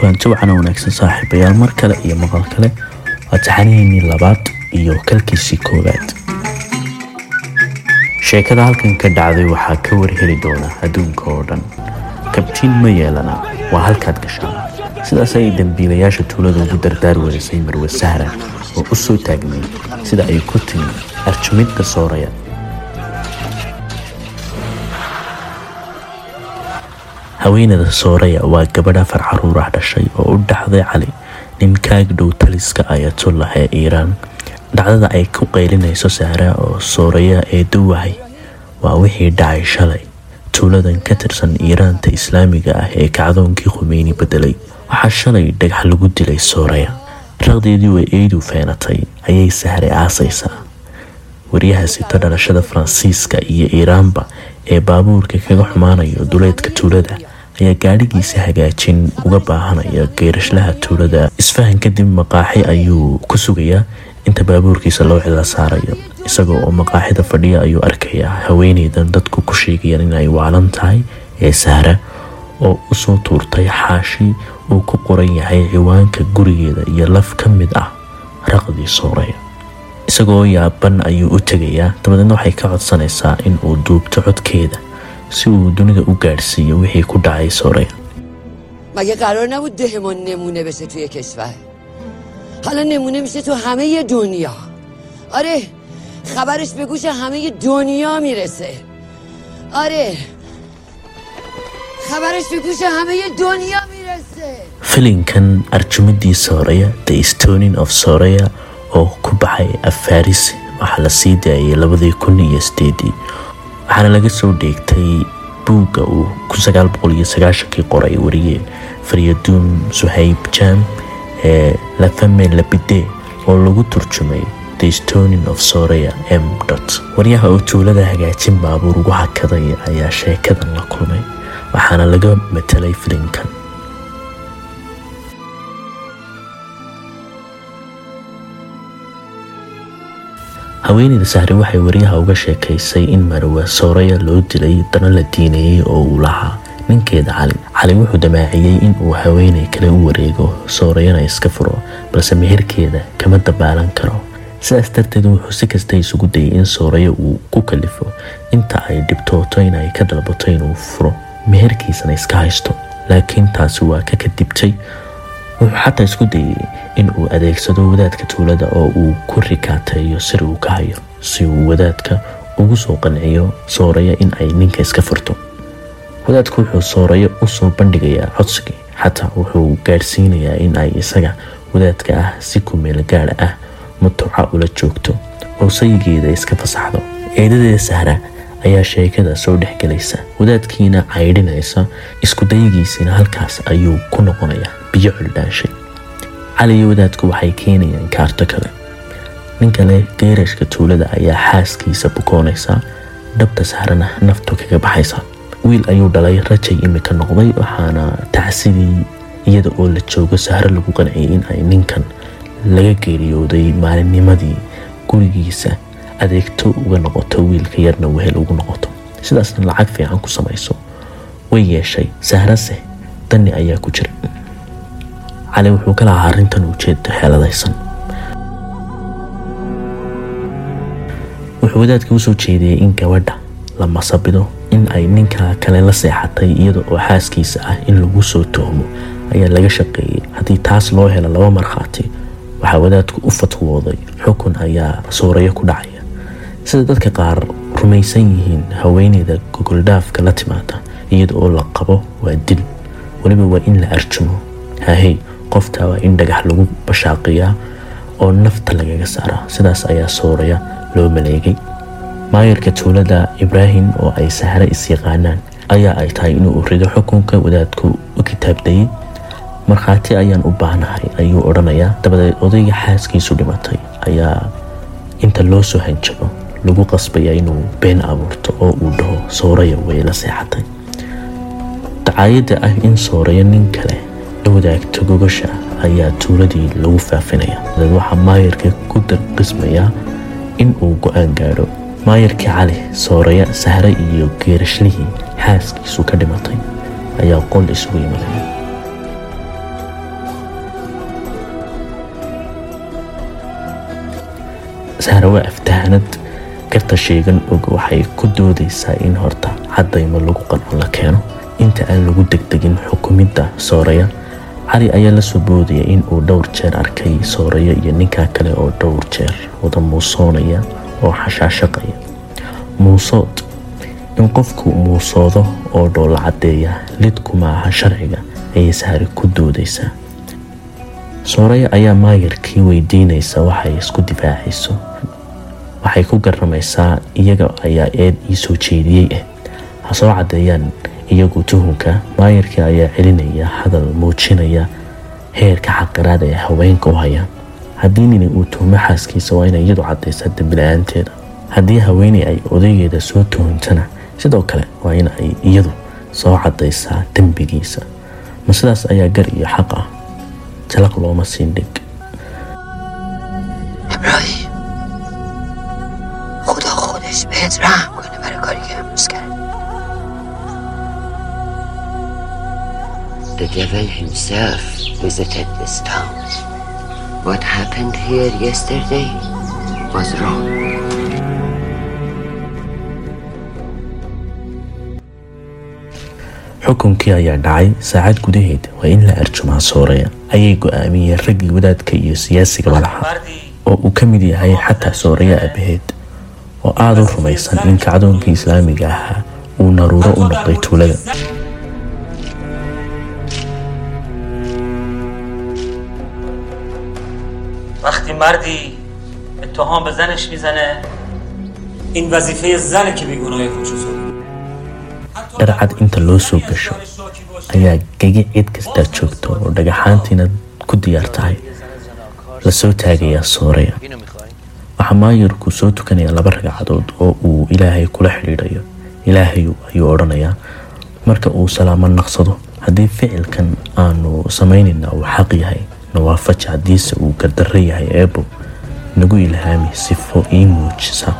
kulanti wacana wanaagsan saaxiibayaal mar kale iyo maqal kale. Waa labaad iyo kalkiisii koowaad. Sheekada halkan ka dhacday waxaa ka warheli doona adduunka oo dhan. Kabtiin ma yeelana waa halkaad gashaan. Sidaas ay dambiilayaasha tuulada ugu dardaar warisay marwe sahra oo u soo taagnay sida ay ku timi arjumidda sooraya haweenada sooraya waa gabadh afar carruur ah dhashay oo u dhaxday cali. Nin kaag dhow taliska ayatullah ee iiraan. Dhacdada ay ku qaylinayso sahra oo sooraya ee duwahay waa wixii dhacay shalay. Tuuladan ka tirsan iiraanta islaamiga ah ee kacdoonkii khumeyni bedelay waxaa shalay dhagax lagu dilay sooraya raqdeedii way eedu feenatay ayay sahre aasaysaa. Waryaha sita dhalashada faransiiska iyo iiraanba ee baabuurka kaga xumaanayo duleedka tuulada ayaa gaadhigiisa hagaajin uga baahanaya geerashlaha tuulada. Isfahan kadib maqaaxi ayuu ku sugayaa. Inta baabuurkiisa loo cila saarayo isagoo oo maqaaxida fadhiya ayuu arkayaa haweeneydan dadku ku sheegayaan inay waalan tahay ee sahra oo u soo tuurtay xaashi uu ku qoran yahay ciwaanka gurigeeda iyo laf ka mid ah raqdii sooraya isagoo yaaban ayuu u tegayaa. Dabadeedna waxay ka codsanaysaa in uu duubto codkeeda سی و دونی دو گرسی و هی که مگه قرار نبود ده ما نمونه بشه توی کشور؟ حالا نمونه میشه تو همه دنیا. آره خبرش به گوش همه دنیا می‌رسه. آره خبرش به گوش همه دنیا می‌رسه. فلینکن ارچوم دی ساره اف استونین آف او کبحه افاریسی محلسی ده یه کنی استیدی waxaana laga soo dheegtay buugga uu sagaashankii qoray wariyeen faryaduun suhayb jam ee lafame labide oo lagu turjumay the stoning of sooraya m. Dot waryaha oo tuulada hagaajin baabuur ugu hakaday ayaa sheekadan la kulmay waxaana laga matelay filinkan haweeneyda sahre waxay waryaha uga sheekaysay in marwa sooraya loo dilay dana la diinayay oo uu lahaa. Ninkeeda cali. Cali wuxuu damaaciyey in uu haweeney kale u wareego soorayana iska furo balse meherkeeda kama dabaalan karo. Sidaas darteed wuxuu si kasta isugu dayay in sooraya uu ku kalifo. Inta ay dhibtooto in ay ka dalbato inuu furo meherkiisana iska haysto. Laakiin taasi waa ka kadibtay wuxuu xataa isku dayay in uu adeegsado wadaadka tuulada oo uu ku rikaateeyo sir uu ka hayo si uu wadaadka ugu soo qanciyo sooraya in ay ninka iska furto. Wadaadku wuxuu sooraya u soo bandhigayaa codsigii xataa wuxuu gaadhsiinayaa in ay isaga wadaadka ah si kumeel gaadha ah matuuca ula joogto oo sayigeeda iska fasaxdo. Eedadeeda sahra ayaa sheekada soo dhexgelaysa wadaadkiina caydhinaysa iskudayigiisina halkaas ayuu ku noqonayaa biyo culdhaanshay cali wadaadku waxay keenayaan kaarto kale. Nin kale geerashka tuulada ayaa xaaskiisa bukoonaysa dhabta saarana naftu kaga baxaysa. Wiil ayuu dhalay rajay imika noqday waxaana tacsidii iyada oo la joogo sahro lagu qanciyay in ay ninkan laga geeriyooday maalinnimadii gurigiisa adeegto uga noqoto wiilka yarna wehel ugu noqoto. Sidaasna lacag fiican ku samayso. Way yeeshay. Sahrase dani ayaa ku jira. Cali wuxuu ka lahaa arrintan ujeeda xeeladaysan. Wuxuu wadaadka u soo jeediyey in gabadha la masabido in ay ninka kale la seexatay iyada oo xaaskiisa ah in lagu soo tuhmo ayaa laga shaqeeyey haddii taas loo helo laba markhaati waxaa wadaadku u fatwooday xukun ayaa sooreyo ku dhacaya sida dadka qaar rumaysan yihiin haweeneyda gogoldhaafka la timaada iyada oo la qabo waa dil. Weliba waa in la arjumo. Hahey qofta waa in dhagax lagu bashaaqiyaa oo nafta lagaga saaraa. Sidaas ayaa sooraya loo maleegay. Maayarka tuulada ibraahim oo ay sahre is-yaqaanaan ayaa ay tahay inuu rido xukunka wadaadku u kitaabdayay. Markhaati ayaan u baahnahay ayuu odhanayaa. Dabadeed odayga xaaskiisu dhimatay ayaa inta loo soo hanjabo lagu qasbaya inuu been abuurto oo uu dhaho sooraya way la seexatay. Dacaayadda ah in sooraya nin kale la wadaagto gogosha ayaa tuuladii lagu faafinaya. Dabeed waxaa maayarka ku darqismayaa in uu go'aan gaadho. Maayarkii cali sooraya sahre iyo geerashlihii xaaskiisu ka dhimatay ayaa qol isugu yimaday. Sahre waa aftahanad garta sheegan og waxay ku doodaysaa in horta caddaymo lagu qanco la keeno. Inta aan lagu degdegin xukumidda sooraya cali ayaa la soo boodaya in uu dhowr jeer arkay sooraya iyo ninkaa kale oo dhowr jeer wada muusoonaya oo xashaashaqaya. Muusood in qofku muusoodo oo dhoola caddeeya lidku maaha sharciga ayay sahri ku doodaysaa. Sooraya ayaa maayarkii weydiinaysa waxay isku difaacayso waxay ku garamaysaa iyaga ayaa eed ii soo jeediyey ah ha caddeeyaan iyagu tuhunka maayarkii ayaa celinaya hadal muujinaya heerka xaqiraad ee haweenka u hayaan haddii nini uu tuhmo xaaskiisa waa inay iyadu caddaysaa dembila'aanteeda haddii haweeney ay odaygeeda soo tuhuntana sidoo kale waa in ay iyadu soo caddaysaa dembigiisa ma sidaas ayaa gar iyo xaq ah. Jalaq looma siin dhig خودش بهت رحم کنه برای کاری که امروز کرد The devil himself visited this town. What happened here yesterday was wrong. xukunkii ayaa dhacay saacad gudaheed waa in la arjumaa sooraya ayay go-aamiyeen raggii wadaadka iyo siyaasiga madaxa oo uu ka mid yahay xataa sooraya aabaheed oo aada u rumaysan in kacdoonkii islaamiga ahaa uu naruuro u noqday tuulada وقتی مردی اتهام به زنش میزنه این وظیفه زنه که بیگناه خودشو ثابت dharcad inta loo soo gasho ayaa gegi cid kastaa joogto oo dhagaxaantiina ku diyaar tahay lasoo taagayaa sooraya waxaa maayarku soo tukanayaa laba ragcadood oo uu ilaahay kula xidhiidhayo. Ilaahay ayuu odhanayaa. Marka uu salaamo naqsado haddii ficilkan aanu samaynayna uu xaq yahay nawaafaji haddiise uu gardarro yahay eebo nagu ilhaami sifo ii muujisa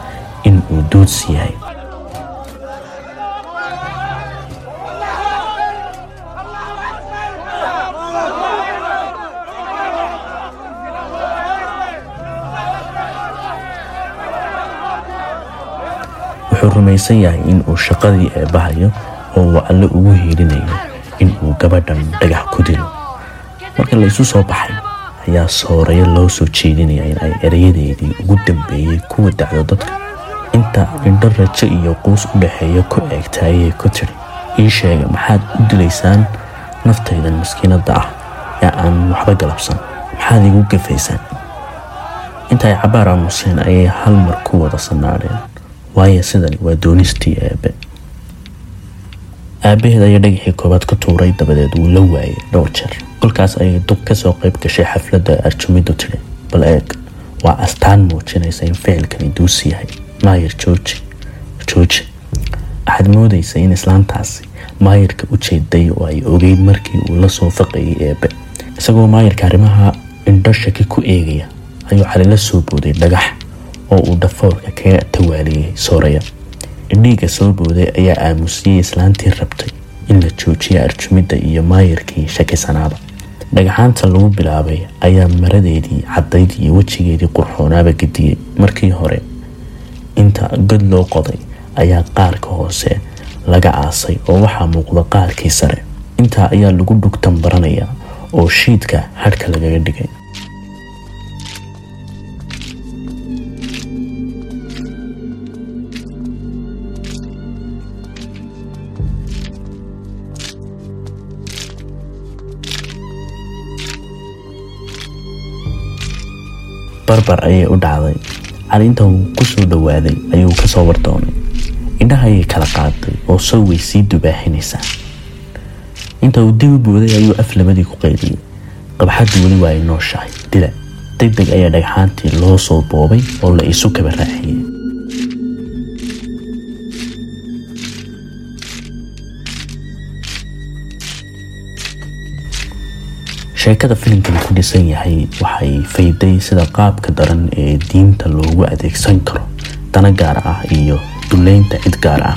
in uu duudsi yahay wuxuu rumaysan yahay in uu shaqadii eebbahayo oo uu alle ugu hiilinayo in uu gabadhan dhagax ku dilo. Marka la isu soo baxay ayaa soorayo loo soo jeedinaya in ay erayadeedii ugu dambeeyey kuwa dacdo dadka. Inta indho rajo iyo quus u dhaxeeya ku eegta ayay ku tidhi ii sheega maxaad u dilaysaan? Naftaydan maskiinadda ah ee aan waxba galabsan. Maxaad igu gafaysaan inta ay aamuseen ayay hal mar ku wada sanaadheen waayo sidani waa doonistii aabe aabaheed ayaa dhagaxii koobaad ku tuuray dabadeed wuu la waayay dhowr jeer kolkaas ayay dub ka soo qayb gashay xafladda arjumidu tidhi bal eeg waa astaan muujinaysa in ficilkani duusi yahay maayir jooji jooji waxaad moodaysa in islaantaasi maayirka u jeeday oo ay ogeyd markii uu la soo faqayay eebe isagoo maayirka arrimaha indho ku eegaya ayuu cali la soo booday dhagax oo uu dhafoorka kaga tawaaliyey sooraya indhiiga soo booday ayaa aamusiyey islaantii rabtay in la joojiya arjumidda iyo maayirkii shakisanaaba dhagaxaanta lagu bilaabay ayaa maradeedii caddayd iyo wejigeedii qurxoonaaba gediyey markii hore inta god loo qoday ayaa qaarka hoose laga aasay oo waxaa muuqda qaarkii sare. Intaa ayaa lagu dhugtan baranaya oo shiidka hadhka lagaga dhigay barbar ayay u dhacday. Cali inta uu ku soo dhowaaday ayuu ka soo indhaha ayay kala qaaday oo soo way sii dubaaxinaysaa. Inta uu dib u booday ayuu af labadii ku qaydiyey qabxaddu weli waa ay nooshahay. Dila deg deg ayaa dhagxaantii loo soo boobay oo la isu kaba raaxiyey sheekada filimkan ku dhisan yahay waxay fayday sida qaabka daran ee diinta loogu adeegsan karo dana gaar ah iyo duleynta cid gaar ah.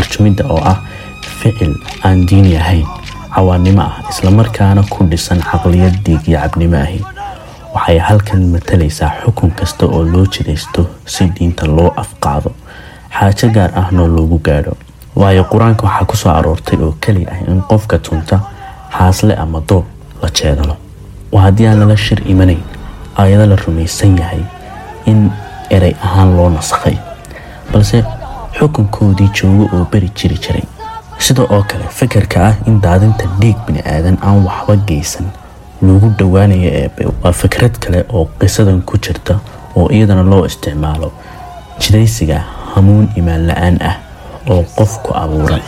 Arjumidda oo ah ficil aan diini ahayn cawaannimo ah islamarkaana ku dhisan caqliyad diig iyo cabnimo waxay halkan matalaysaa xukun kasta oo loo jidaysto si diinta loo afqaado xaajo gaar ahna loogu gaadho. Waayo qur'aanka waxaa ku soo aroortay oo keli ah in qofka tunta haasle ama doob la jeedalo. Waa haddii aan lala shir imanayn aayado la rumaysan yahay in erey ahaan loo nasakhay. Balse xukunkoodii joogo oo beri jiri jiray. Sida oo kale fikirka ah in daadinta dhiig bini aadan aan waxba geysan lagu dhowaanayo eebe waa fikrad kale oo qisadan ku jirta oo iyadana loo isticmaalo jidaysiga hamuun imaan la'aan ah oo qofku abuuray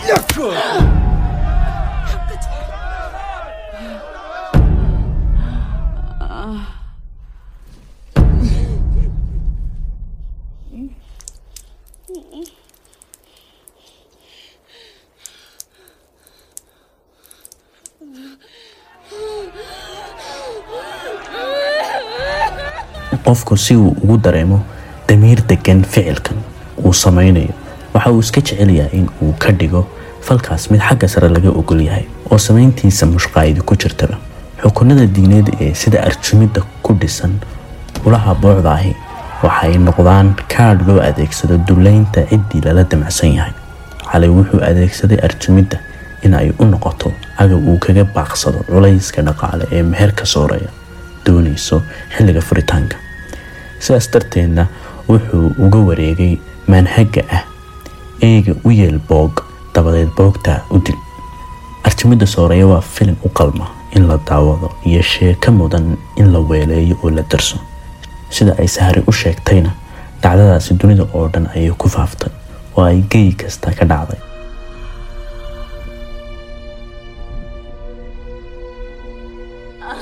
qofku si uu ugu dareemo damiir degan ficilkan uu samaynayo waxa uu iska jecel yahay in uu ka dhigo falkaas mid xagga sare laga ogol yahay oo samayntiisa mushqaaydi ku jirtaba. Xukunada diineed ee sida arjumidda ku dhisan ulaha boocda ahi waxay noqdaan kaadh loo adeegsado duleynta ciddii lala damacsan yahay. Cali wuxuu adeegsaday arjumidda in ay u noqoto agab uu kaga baaqsado culayska dhaqaale ee meherka sooreeya doonayso xilliga furitaanka. Sidaas darteedna wuxuu uga wareegay maanhaga ah eega u yeel boog dabadeed boogtaa u dil. Arjimada sooreeya waa filim u qalma in la daawado iyo sheeko mudan in la weeleeyo oo la darso sida ay sahri u sheegtayna dhacdadaasi dunida oo dhan ayay ku faaftay oo ay geyi kasta ka dhacday Ah.